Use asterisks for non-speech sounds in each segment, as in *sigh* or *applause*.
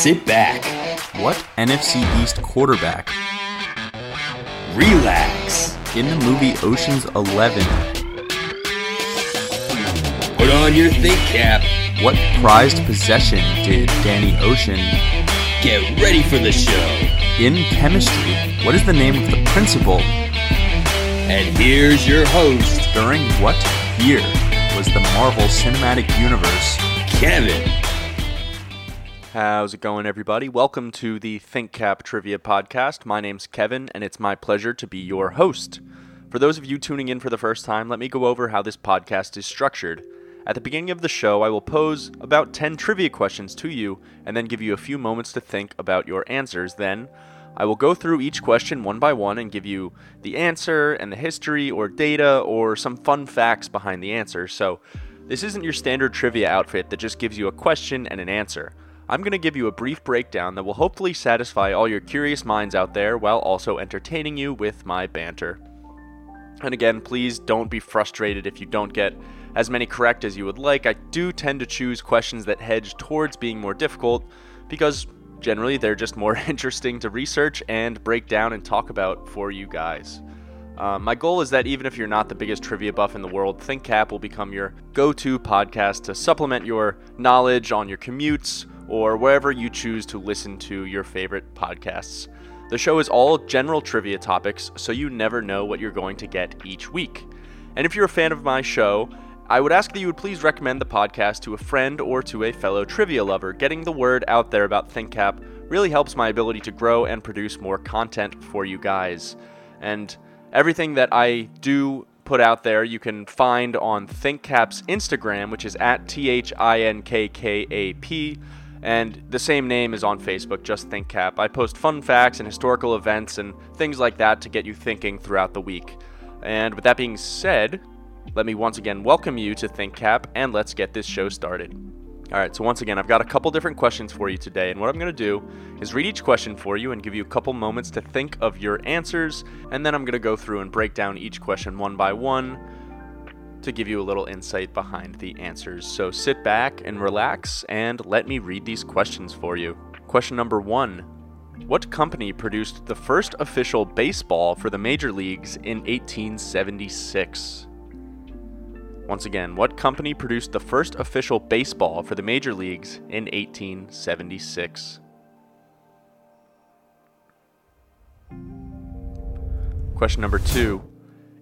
Sit back. What NFC East quarterback Relax. in the movie Ocean's 11? Put on your think cap. What prized possession did Danny Ocean Get ready for the show. in chemistry? What is the name of the principal? And here's your host, During what year was the Marvel Cinematic Universe? Kevin. How's it going, everybody? Welcome to the ThinkCap Trivia Podcast. My name's Kevin, and it's my pleasure to be your host. For those of you tuning in for the first time, let me go over how this podcast is structured. At the beginning of the show, I will pose about 10 trivia questions to you and then give you a few moments to think about your answers. Then, I will go through each question one by one and give you the answer and the history or data or some fun facts behind the answer. So, this isn't your standard trivia outfit that just gives you a question and an answer. I'm going to give you a brief breakdown that will hopefully satisfy all your curious minds out there while also entertaining you with my banter. And again, please don't be frustrated if you don't get as many correct as you would like. I do tend to choose questions that hedge towards being more difficult because generally they're just more *laughs* interesting to research and break down and talk about for you guys. Uh, my goal is that even if you're not the biggest trivia buff in the world, ThinkCap will become your go to podcast to supplement your knowledge on your commutes or wherever you choose to listen to your favorite podcasts. The show is all general trivia topics, so you never know what you're going to get each week. And if you're a fan of my show, I would ask that you would please recommend the podcast to a friend or to a fellow trivia lover. Getting the word out there about ThinkCap really helps my ability to grow and produce more content for you guys. And everything that I do put out there you can find on ThinkCap's Instagram, which is at T H I N K K A P. And the same name is on Facebook, just ThinkCap. I post fun facts and historical events and things like that to get you thinking throughout the week. And with that being said, let me once again welcome you to ThinkCap and let's get this show started. All right, so once again, I've got a couple different questions for you today, and what I'm going to do is read each question for you and give you a couple moments to think of your answers, and then I'm going to go through and break down each question one by one to give you a little insight behind the answers. So sit back and relax and let me read these questions for you. Question number one What company produced the first official baseball for the major leagues in 1876? Once again, what company produced the first official baseball for the major leagues in 1876? Question number two.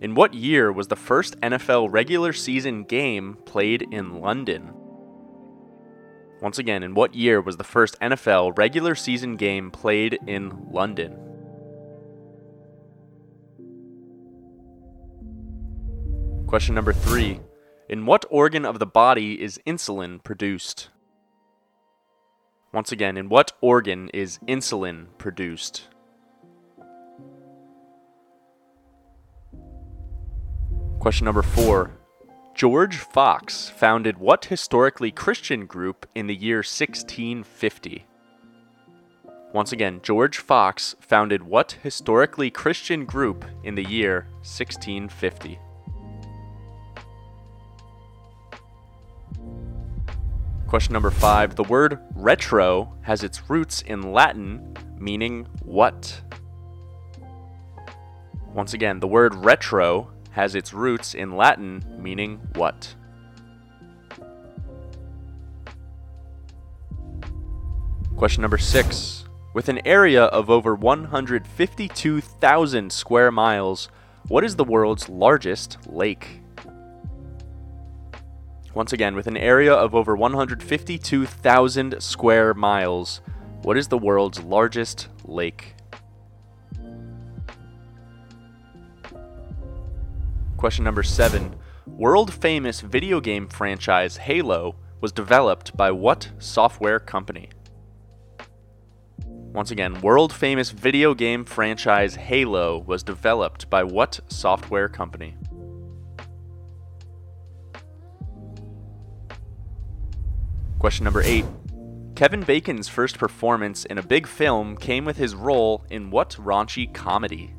In what year was the first NFL regular season game played in London? Once again, in what year was the first NFL regular season game played in London? Question number three. In what organ of the body is insulin produced? Once again, in what organ is insulin produced? Question number four. George Fox founded what historically Christian group in the year 1650? Once again, George Fox founded what historically Christian group in the year 1650? Question number five. The word retro has its roots in Latin, meaning what? Once again, the word retro has its roots in Latin, meaning what? Question number six. With an area of over 152,000 square miles, what is the world's largest lake? Once again, with an area of over 152,000 square miles, what is the world's largest lake? Question number seven. World famous video game franchise Halo was developed by what software company? Once again, world famous video game franchise Halo was developed by what software company? Question number eight. Kevin Bacon's first performance in a big film came with his role in what raunchy comedy?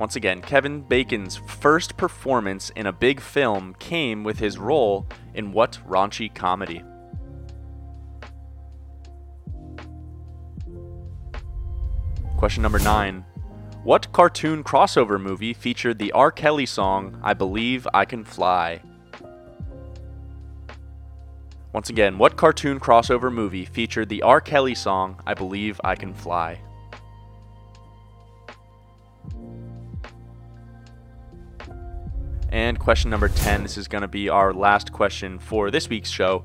Once again, Kevin Bacon's first performance in a big film came with his role in what raunchy comedy? Question number nine. What cartoon crossover movie featured the R. Kelly song, I Believe I Can Fly? Once again, what cartoon crossover movie featured the R. Kelly song, I Believe I Can Fly? And question number 10, this is going to be our last question for this week's show.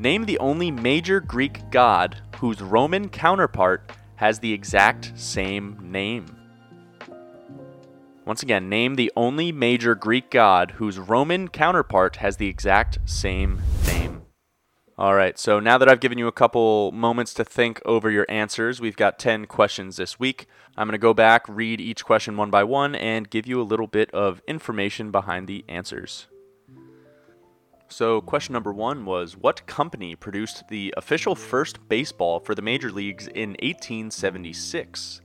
Name the only major Greek god whose Roman counterpart has the exact same name. Once again, name the only major Greek god whose Roman counterpart has the exact same name. All right, so now that I've given you a couple moments to think over your answers, we've got 10 questions this week. I'm going to go back, read each question one by one, and give you a little bit of information behind the answers. So, question number one was What company produced the official first baseball for the major leagues in 1876?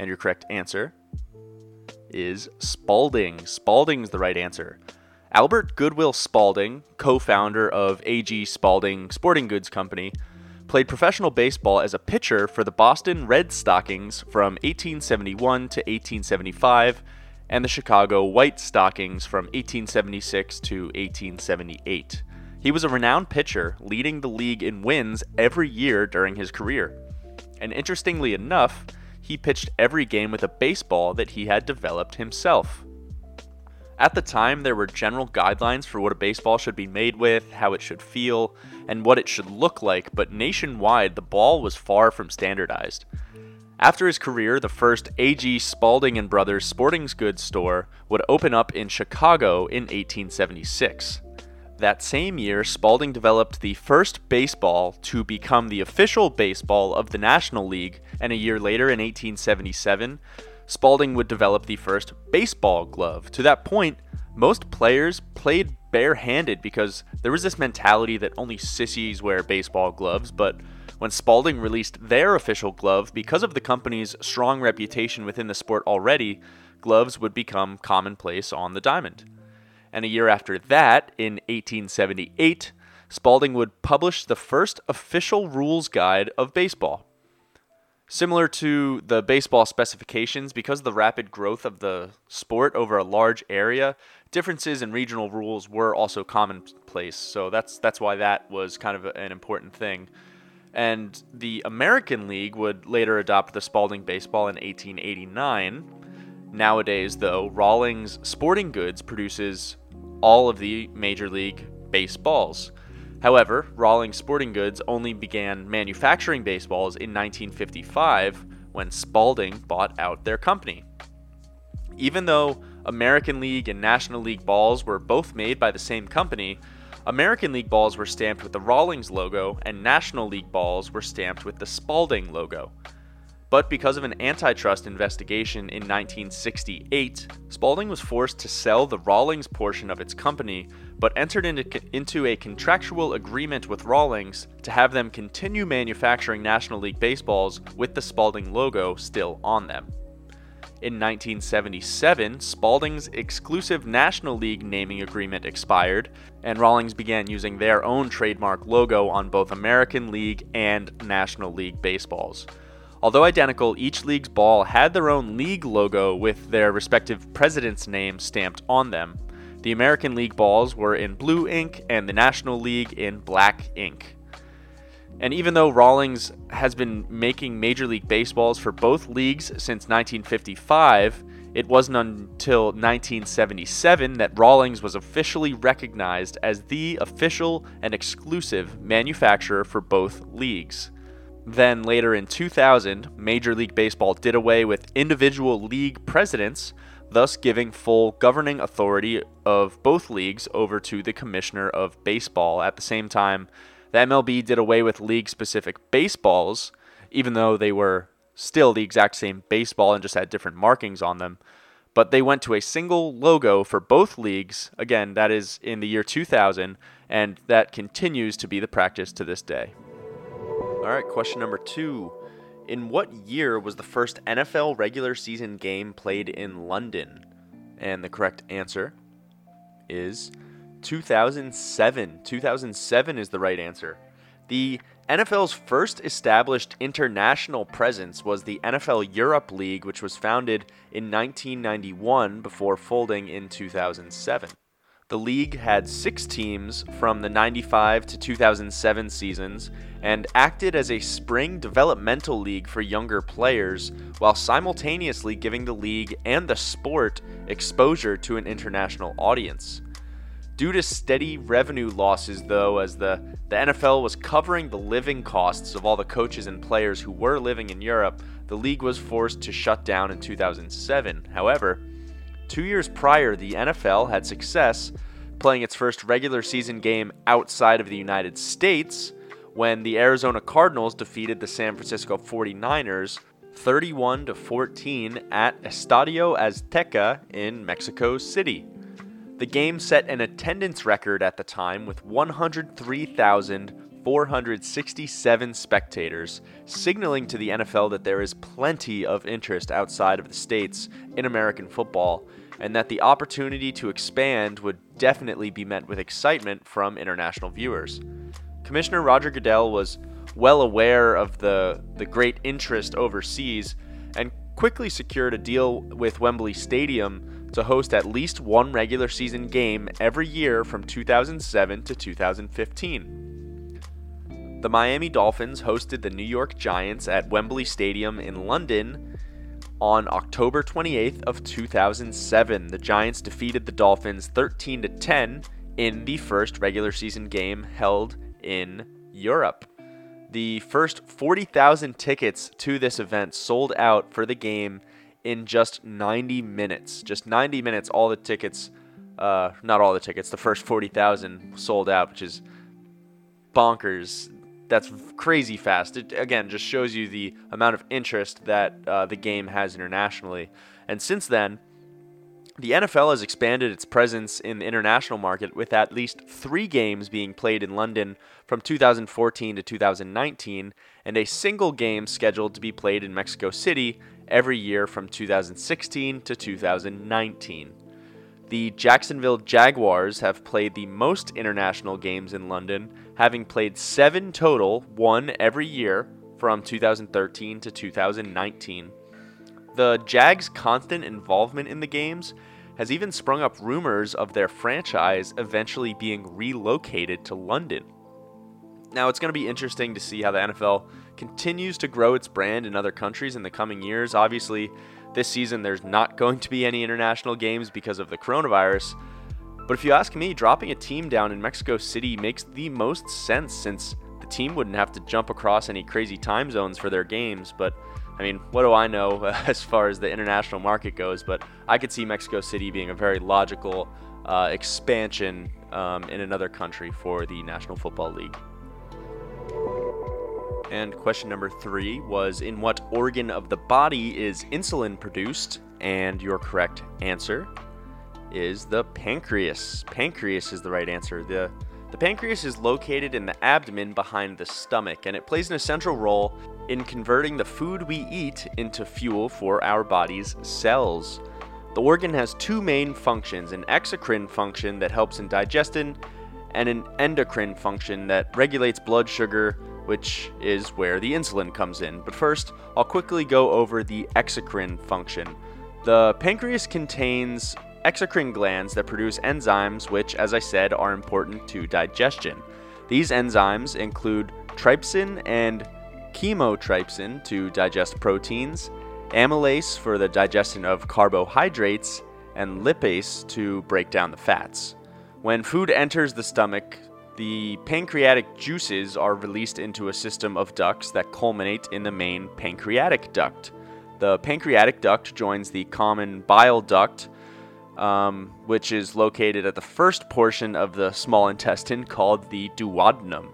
And your correct answer is Spalding. Spalding's the right answer. Albert Goodwill Spalding, co founder of A.G. Spalding Sporting Goods Company, played professional baseball as a pitcher for the Boston Red Stockings from 1871 to 1875 and the Chicago White Stockings from 1876 to 1878. He was a renowned pitcher, leading the league in wins every year during his career. And interestingly enough, he pitched every game with a baseball that he had developed himself. At the time, there were general guidelines for what a baseball should be made with, how it should feel, and what it should look like, but nationwide, the ball was far from standardized. After his career, the first A.G. Spalding and Brothers sporting goods store would open up in Chicago in 1876. That same year, Spalding developed the first baseball to become the official baseball of the National League, and a year later, in 1877, Spalding would develop the first baseball glove. To that point, most players played barehanded because there was this mentality that only sissies wear baseball gloves, but when Spalding released their official glove, because of the company's strong reputation within the sport already, gloves would become commonplace on the diamond. And a year after that, in 1878, Spalding would publish the first official rules guide of baseball. Similar to the baseball specifications, because of the rapid growth of the sport over a large area, differences in regional rules were also commonplace. So that's that's why that was kind of an important thing. And the American League would later adopt the Spalding baseball in 1889. Nowadays, though, Rawlings Sporting Goods produces all of the Major League baseballs. However, Rawlings Sporting Goods only began manufacturing baseballs in 1955 when Spalding bought out their company. Even though American League and National League balls were both made by the same company, American League balls were stamped with the Rawlings logo and National League balls were stamped with the Spalding logo. But because of an antitrust investigation in 1968, Spalding was forced to sell the Rawlings portion of its company, but entered into, into a contractual agreement with Rawlings to have them continue manufacturing National League baseballs with the Spalding logo still on them. In 1977, Spalding's exclusive National League naming agreement expired, and Rawlings began using their own trademark logo on both American League and National League baseballs. Although identical, each league's ball had their own league logo with their respective president's name stamped on them. The American League balls were in blue ink and the National League in black ink. And even though Rawlings has been making Major League Baseballs for both leagues since 1955, it wasn't until 1977 that Rawlings was officially recognized as the official and exclusive manufacturer for both leagues. Then, later in 2000, Major League Baseball did away with individual league presidents, thus giving full governing authority of both leagues over to the Commissioner of Baseball. At the same time, the MLB did away with league specific baseballs, even though they were still the exact same baseball and just had different markings on them. But they went to a single logo for both leagues. Again, that is in the year 2000, and that continues to be the practice to this day. All right, question number two. In what year was the first NFL regular season game played in London? And the correct answer is 2007. 2007 is the right answer. The NFL's first established international presence was the NFL Europe League, which was founded in 1991 before folding in 2007. The league had six teams from the 95 to 2007 seasons and acted as a spring developmental league for younger players while simultaneously giving the league and the sport exposure to an international audience. Due to steady revenue losses, though, as the, the NFL was covering the living costs of all the coaches and players who were living in Europe, the league was forced to shut down in 2007. However, Two years prior, the NFL had success playing its first regular season game outside of the United States when the Arizona Cardinals defeated the San Francisco 49ers 31 to 14 at Estadio Azteca in Mexico City. The game set an attendance record at the time with 103,467 spectators, signaling to the NFL that there is plenty of interest outside of the states in American football and that the opportunity to expand would definitely be met with excitement from international viewers. Commissioner Roger Goodell was well aware of the, the great interest overseas and quickly secured a deal with Wembley Stadium to host at least one regular season game every year from 2007 to 2015. The Miami Dolphins hosted the New York Giants at Wembley Stadium in London on October 28th of 2007, the Giants defeated the Dolphins 13 to 10 in the first regular season game held in Europe. The first 40,000 tickets to this event sold out for the game in just 90 minutes. Just 90 minutes, all the tickets, uh, not all the tickets, the first 40,000 sold out, which is bonkers that's crazy fast. It again just shows you the amount of interest that uh, the game has internationally. And since then, the NFL has expanded its presence in the international market with at least three games being played in London from 2014 to 2019, and a single game scheduled to be played in Mexico City every year from 2016 to 2019. The Jacksonville Jaguars have played the most international games in London, having played seven total, one every year from 2013 to 2019. The Jags' constant involvement in the games has even sprung up rumors of their franchise eventually being relocated to London. Now, it's going to be interesting to see how the NFL continues to grow its brand in other countries in the coming years. Obviously, this season, there's not going to be any international games because of the coronavirus. But if you ask me, dropping a team down in Mexico City makes the most sense since the team wouldn't have to jump across any crazy time zones for their games. But I mean, what do I know *laughs* as far as the international market goes? But I could see Mexico City being a very logical uh, expansion um, in another country for the National Football League. And question number three was In what organ of the body is insulin produced? And your correct answer is the pancreas. Pancreas is the right answer. The, the pancreas is located in the abdomen behind the stomach, and it plays an essential role in converting the food we eat into fuel for our body's cells. The organ has two main functions an exocrine function that helps in digestion, and an endocrine function that regulates blood sugar which is where the insulin comes in. But first, I'll quickly go over the exocrine function. The pancreas contains exocrine glands that produce enzymes, which, as I said, are important to digestion. These enzymes include trypsin and chymotrypsin to digest proteins, amylase for the digestion of carbohydrates, and lipase to break down the fats. When food enters the stomach, the pancreatic juices are released into a system of ducts that culminate in the main pancreatic duct. The pancreatic duct joins the common bile duct, um, which is located at the first portion of the small intestine called the duodenum.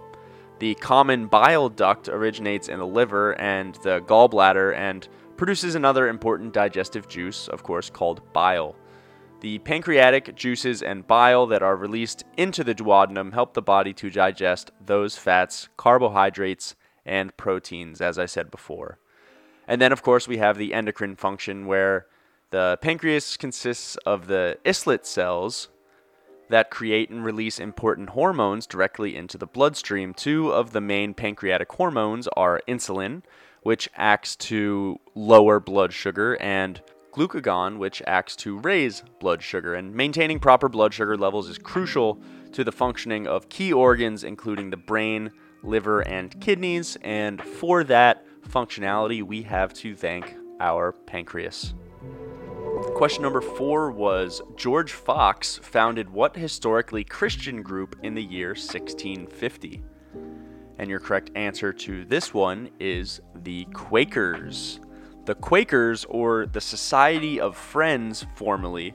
The common bile duct originates in the liver and the gallbladder and produces another important digestive juice, of course, called bile. The pancreatic juices and bile that are released into the duodenum help the body to digest those fats, carbohydrates, and proteins, as I said before. And then, of course, we have the endocrine function where the pancreas consists of the islet cells, that create and release important hormones directly into the bloodstream. Two of the main pancreatic hormones are insulin, which acts to lower blood sugar, and glucagon, which acts to raise blood sugar. And maintaining proper blood sugar levels is crucial to the functioning of key organs, including the brain, liver, and kidneys. And for that functionality, we have to thank our pancreas. Question number four was George Fox founded what historically Christian group in the year 1650? And your correct answer to this one is the Quakers. The Quakers, or the Society of Friends formerly,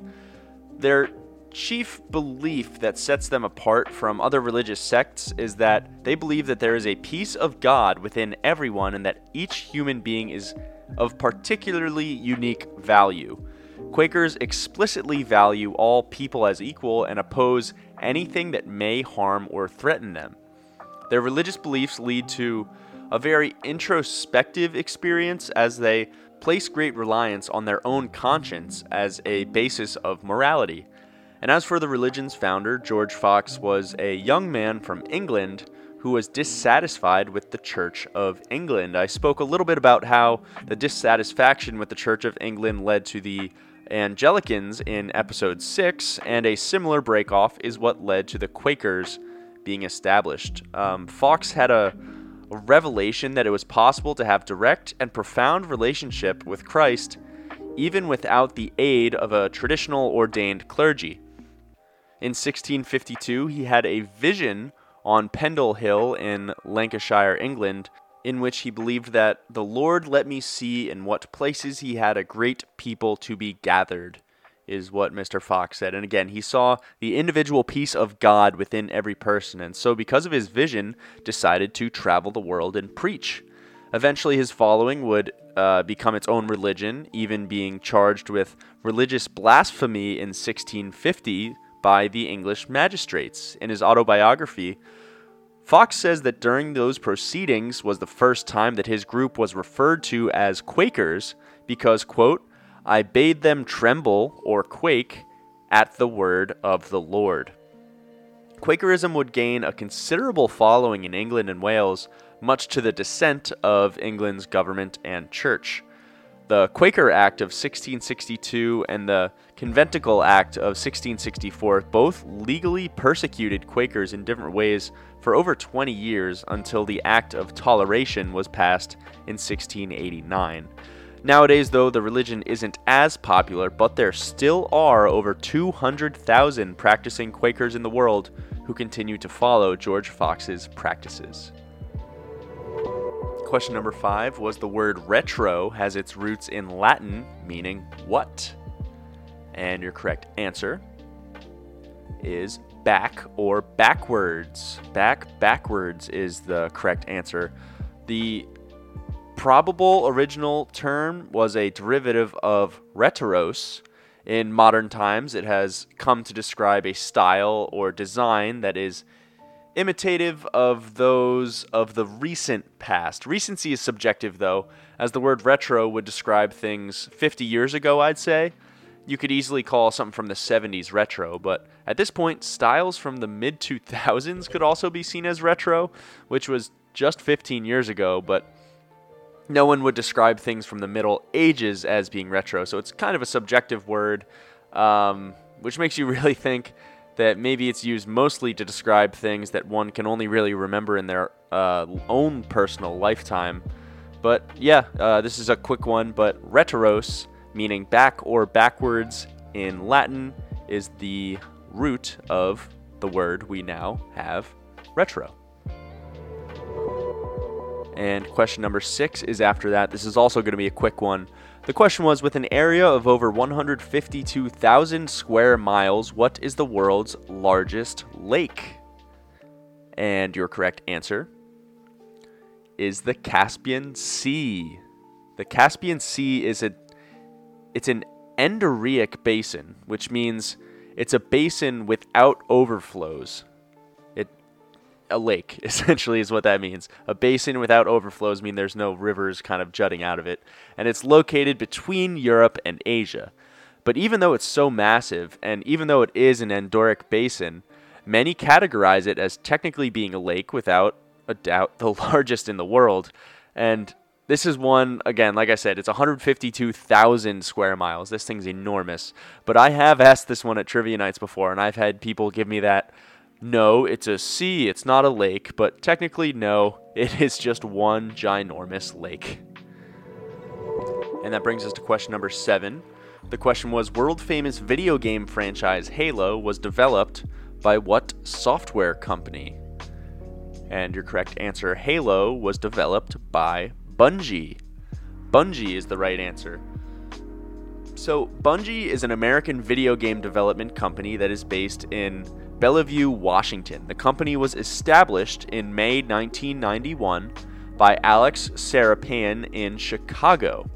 their chief belief that sets them apart from other religious sects is that they believe that there is a piece of God within everyone and that each human being is of particularly unique value. Quakers explicitly value all people as equal and oppose anything that may harm or threaten them. Their religious beliefs lead to a very introspective experience as they place great reliance on their own conscience as a basis of morality. And as for the religion's founder, George Fox was a young man from England who was dissatisfied with the Church of England. I spoke a little bit about how the dissatisfaction with the Church of England led to the Anglicans in episode 6, and a similar breakoff is what led to the Quakers being established. Um, Fox had a, a revelation that it was possible to have direct and profound relationship with Christ even without the aid of a traditional ordained clergy. In 1652, he had a vision on Pendle Hill in Lancashire, England, in which he believed that the Lord let me see in what places he had a great people to be gathered, is what Mr. Fox said. And again, he saw the individual piece of God within every person, and so because of his vision, decided to travel the world and preach. Eventually, his following would uh, become its own religion, even being charged with religious blasphemy in 1650 by the English magistrates. In his autobiography, Fox says that during those proceedings was the first time that his group was referred to as Quakers because, quote, I bade them tremble or quake at the word of the Lord. Quakerism would gain a considerable following in England and Wales, much to the dissent of England's government and church. The Quaker Act of 1662 and the Conventicle Act of 1664 both legally persecuted Quakers in different ways for over 20 years until the Act of Toleration was passed in 1689. Nowadays, though, the religion isn't as popular, but there still are over 200,000 practicing Quakers in the world who continue to follow George Fox's practices. Question number five was the word retro has its roots in Latin, meaning what? And your correct answer is back or backwards. Back, backwards is the correct answer. The probable original term was a derivative of reteros. In modern times, it has come to describe a style or design that is imitative of those of the recent past. Recency is subjective, though, as the word retro would describe things 50 years ago, I'd say. You could easily call something from the 70s retro, but at this point, styles from the mid 2000s could also be seen as retro, which was just 15 years ago, but no one would describe things from the Middle Ages as being retro. So it's kind of a subjective word, um, which makes you *laughs* really think that maybe it's used mostly to describe things that one can only really remember in their uh, own personal lifetime. But yeah, uh, this is a quick one, but reteros, meaning back or backwards in Latin, is the root of the word we now have retro. And question number six is after that. This is also going to be a quick one. The question was With an area of over 152,000 square miles, what is the world's largest lake? And your correct answer is the Caspian Sea. The Caspian Sea is a it's an endorheic basin, which means it's a basin without overflows a lake *laughs* essentially is what that means. A basin without overflows mean there's no rivers kind of jutting out of it, and it's located between Europe and Asia. But even though it's so massive, and even though it is an endorheic basin, many categorize it as technically being a lake without a doubt the *laughs* largest in the world. And this is one, again, like I said, it's 152,000 square miles. This thing's enormous. But I have asked this one at Trivia Nights before, and I've had people give me that no, it's a sea, it's not a lake, but technically, no, *laughs* it is just one ginormous lake. And that brings us to question number seven. The question was World famous video game franchise Halo was developed by what software company? And your correct answer Halo was developed by Bungie. Bungie is the right answer. So, Bungie is an American video game development company that is based in Bellevue, Washington. The company was established in May 1991 by Alex Seropian in Chicago.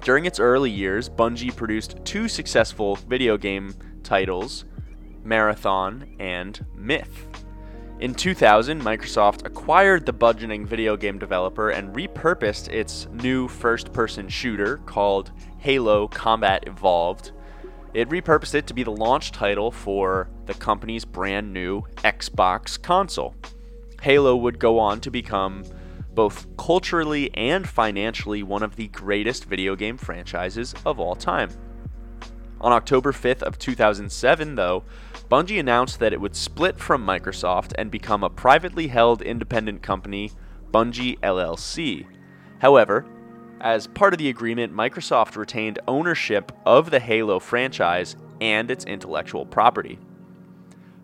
During its early years, Bungie produced two successful video game titles Marathon and Myth. In 2000, Microsoft acquired the budgeting video game developer and repurposed its new first person shooter called Halo Combat Evolved. It repurposed it to be the launch title for the company's brand new Xbox console. Halo would go on to become both culturally and financially one of the greatest video game franchises of all time. On October 5th of 2007, though, Bungie announced that it would split from Microsoft and become a privately held independent company, Bungie LLC. However, as part of the agreement, Microsoft retained ownership of the Halo franchise and its intellectual property.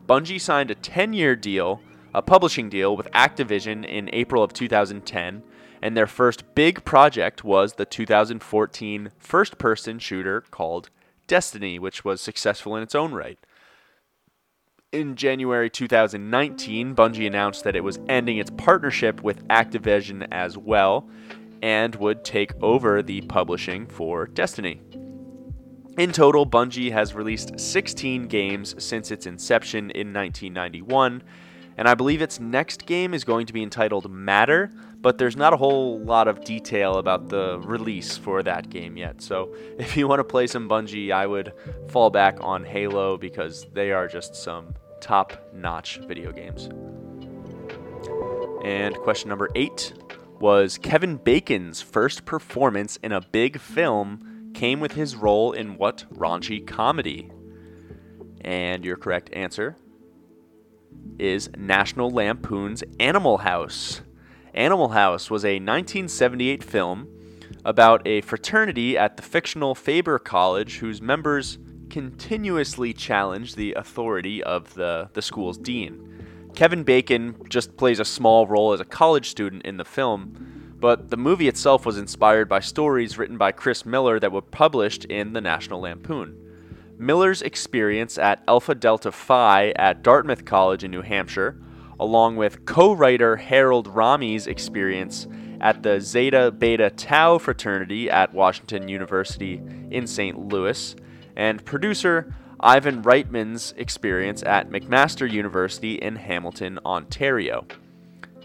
Bungie signed a 10 year deal, a publishing deal, with Activision in April of 2010, and their first big project was the 2014 first person shooter called Destiny, which was successful in its own right. In January 2019, Bungie announced that it was ending its partnership with Activision as well and would take over the publishing for Destiny. In total, Bungie has released 16 games since its inception in 1991, and I believe its next game is going to be entitled Matter, but there's not a whole lot of detail about the release for that game yet. So *laughs* if you want to play some Bungie, I would fall back on Halo because they are just some top notch video games. And question number eight was Kevin Bacon's first performance in a big film came with his role in what raunchy comedy? And your correct answer is National Lampoon's Animal House. Animal House was a 1978 film about a fraternity at the fictional Faber College whose members continuously challenge the authority of the, the school's dean. Kevin Bacon just plays a small role as a college student in the film, but the movie itself was inspired by stories written by Chris Miller that were published in the National Lampoon. Miller's experience at Alpha Delta Phi at Dartmouth College in New Hampshire, along with co writer Harold Ramis's experience at the Zeta Beta Tau fraternity at Washington University in St. Louis, and producer Ivan Reitman's experience at McMaster University in Hamilton, Ontario.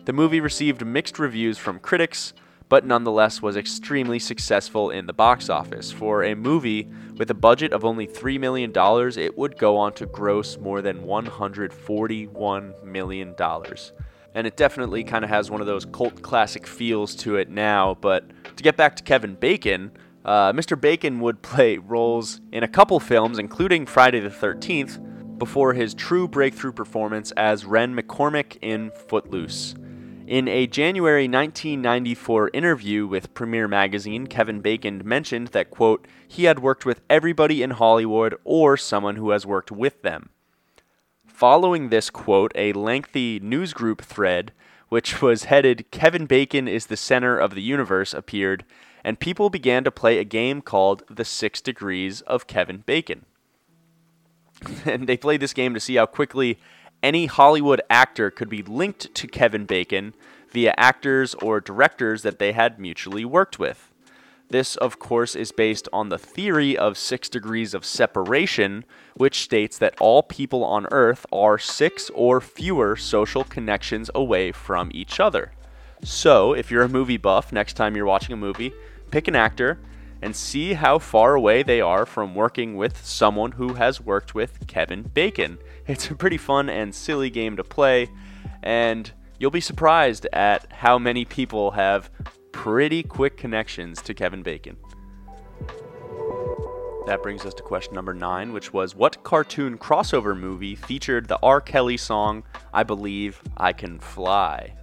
The movie received mixed reviews from critics, but nonetheless was extremely successful in the box office. For a movie with a budget of only $3 million, it would go on to gross more than $141 million. And it definitely kind of has one of those cult classic feels to it now. But to get back to Kevin Bacon, uh, Mr. Bacon would play roles in a couple films, including Friday the 13th, before his true breakthrough performance as Ren McCormick in Footloose. In a January 1994 interview with Premiere Magazine, Kevin Bacon mentioned that, quote, he had worked with everybody in Hollywood or someone who has worked with them. Following this quote, a lengthy newsgroup thread, which was headed Kevin Bacon is the center of the universe, appeared, and people began to play a game called The Six Degrees of Kevin Bacon. *laughs* and they played this game to see how quickly any Hollywood actor could be linked to Kevin Bacon via actors or directors that they had mutually worked with. This, of course, is based on the theory of six degrees of separation, which states that all people on Earth are six or fewer social connections away from each other. So, if you're a movie buff, next time you're watching a movie, pick an actor and see how far away they are from working with someone who has worked with Kevin Bacon. It's a pretty fun and silly game to play, and you'll be surprised at how many people have pretty quick connections to Kevin Bacon. That brings us to question number nine, which was what cartoon crossover movie featured the R. Kelly song, I Believe I Can Fly?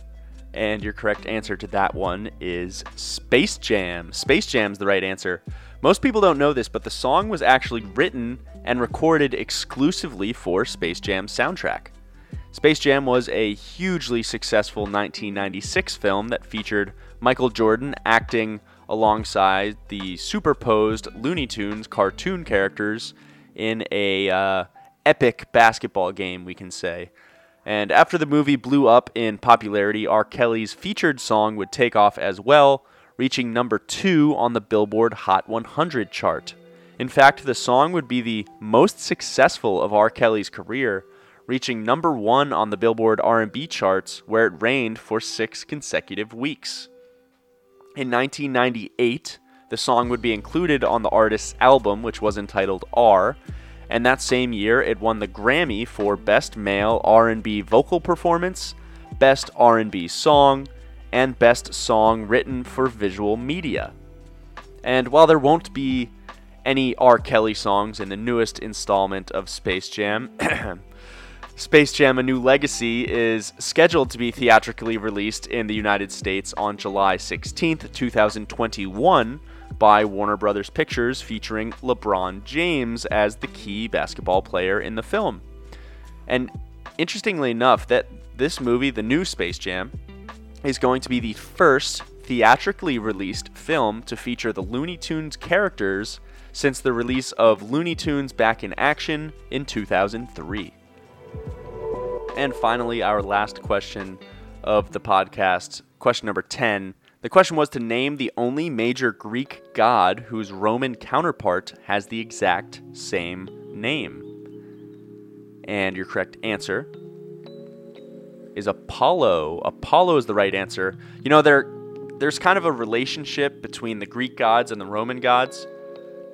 And your correct answer to that one is Space Jam. Space Jam's the right answer. Most people don't know this, but the song was actually written and recorded exclusively for Space Jam's soundtrack. Space Jam was a hugely successful 1996 film that featured Michael Jordan acting alongside the superposed Looney Tunes cartoon characters in a uh, epic basketball game, we can say. And after the movie blew up in popularity, R. Kelly's featured song would take off as well, reaching number two on the Billboard Hot 100 chart. In fact, the song would be the most successful of R. Kelly's career, reaching number one on the Billboard R&B charts, where it reigned for six consecutive weeks. In 1998, the song would be included on the artist's album, which was entitled R, and that same year it won the Grammy for Best Male R&B Vocal Performance, Best R&B Song, and Best Song Written for Visual Media. And while there won't be any R. Kelly songs in the newest installment of Space Jam, *clears throat* Space Jam A New Legacy is scheduled to be theatrically released in the United States on July 16th, 2021 by Warner Brothers Pictures featuring LeBron James as the key basketball player in the film. And interestingly enough, that this movie, the new Space Jam, is going to be the first theatrically released film to feature the Looney Tunes characters since the release of Looney Tunes Back in Action in 2003. And finally, our last question of the podcast, question number 10 the question was to name the only major Greek god whose Roman counterpart has the exact same name. And your correct answer is Apollo. Apollo is the right answer. You know, there there's kind of a relationship between the Greek gods and the Roman gods.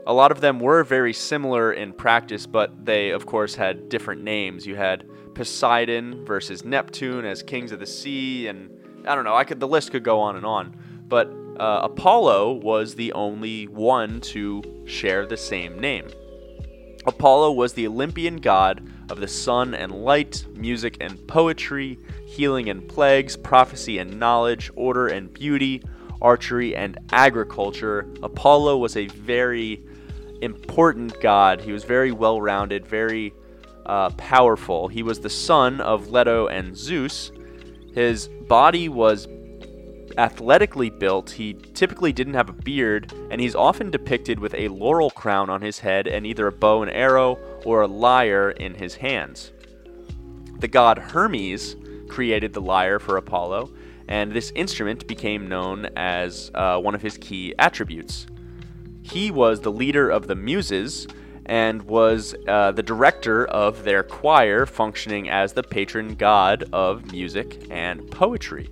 A lot of them were very similar in practice, but they, of course, had different names. You had Poseidon versus Neptune as kings of the sea, and I don't know. I could the list could go on and on, but uh, Apollo was the only one to share the same name. Apollo was the Olympian god of the sun and light, music and poetry, healing and plagues, prophecy and knowledge, order and beauty, archery and agriculture. Apollo was a very important god. He was very well rounded, very uh, powerful. He was the son of Leto and Zeus, his body was athletically built, he typically didn't have a beard, and he's often depicted with a laurel crown on his head and either a bow and arrow or a lyre in his hands. The god Hermes created the lyre for Apollo, and this instrument became known as uh, one of his key attributes. He was the leader of the Muses, and was uh, the director of their choir, functioning as the patron god of music and poetry.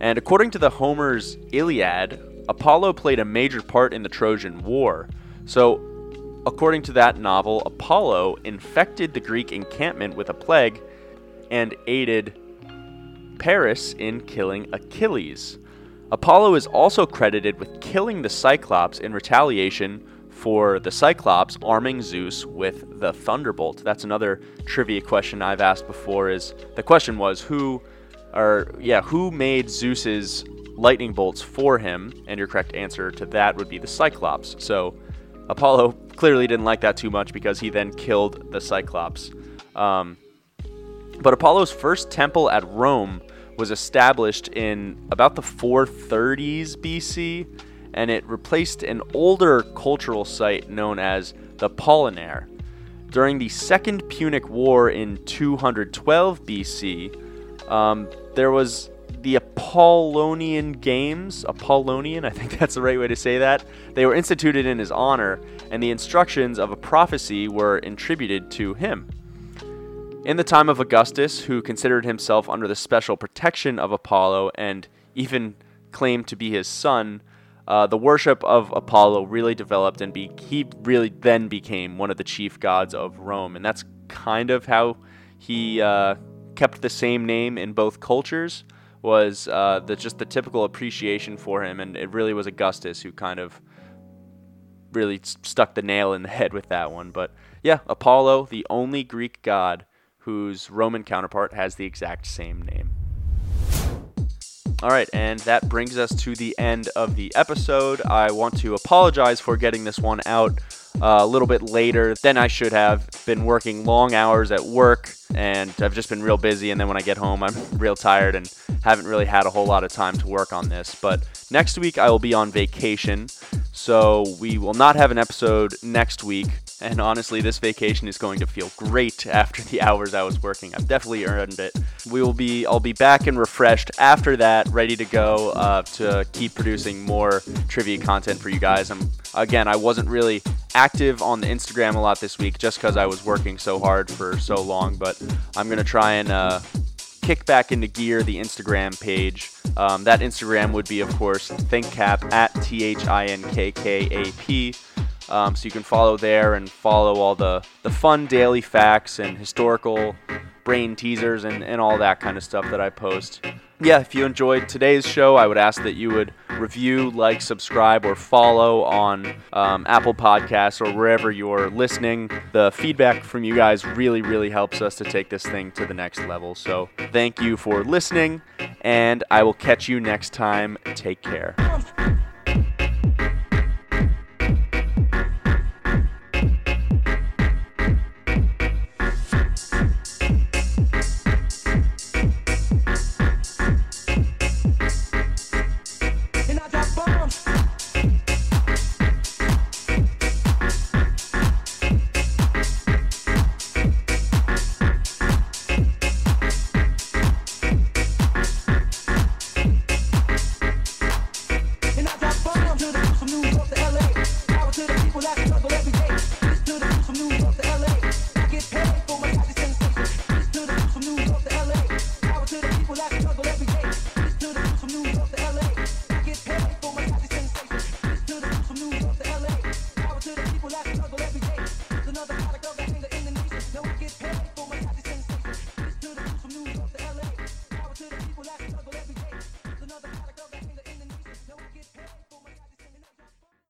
And according to the Homer's Iliad, Apollo played a major part in the Trojan War. So, according to that novel, Apollo infected the Greek encampment with a plague and aided Paris in killing Achilles. Apollo is also credited with killing the Cyclops in retaliation for the Cyclops arming Zeus with the Thunderbolt. That's another trivia question I've asked before is the question was who or yeah, who made Zeus's lightning bolts for him? And your correct answer to that would be the Cyclops. So Apollo *laughs* clearly didn't like that too much because he then killed the Cyclops. Um, but Apollo's first temple at Rome was established in about the 430s BC and it replaced an older cultural site known as the Apollinaire. During the Second Punic War in 212 BC, um, there was the Apollonian Games. Apollonian, I think *laughs* that's the right way to say that. They were instituted in his honor, and the instructions of a prophecy were attributed to him. In the time of Augustus, who considered himself under the special protection of Apollo and even claimed to be his son, uh, the worship of Apollo really developed, and be- he really then became one of the chief gods of Rome. And that's kind of how he uh, kept the same name in both cultures. Was uh, the, just the typical appreciation for him, and it really was Augustus who kind of really stuck the nail in the *laughs* head with that one. But yeah, Apollo, the only Greek god whose Roman counterpart has the exact same name. All right, and that brings us to the end of the episode. I want to apologize for getting this one out uh, a little bit later than I should have. Been working long hours at work, and I've just been real busy. And then when I get home, I'm *laughs* real tired and haven't really had a whole lot of time to work on this. But next week, I will be on vacation, so we will not have an episode next week. And honestly, this vacation is going to feel great *laughs* after the hours I was working. I've definitely earned it. We will be, I'll be back and refreshed after that, ready to go uh, to keep producing more trivia content for you guys. I'm, again, I wasn't really active on the Instagram a lot this week just because I was working so hard for so long, but I'm going to try and uh, kick back into gear the Instagram page. Um, that Instagram would be, of course, ThinkKap at T H I N K K A P. Um, so you can follow there and follow all the, the fun daily facts and historical brain teasers and, and all that kind of stuff that I post. Yeah, if you enjoyed today's show, I would ask that you would review, like, subscribe, or follow on um, Apple Podcasts or wherever you're listening. The feedback from you guys really, really helps us to take this thing to the next level. So thank you for listening, and I will catch you next time. Take care.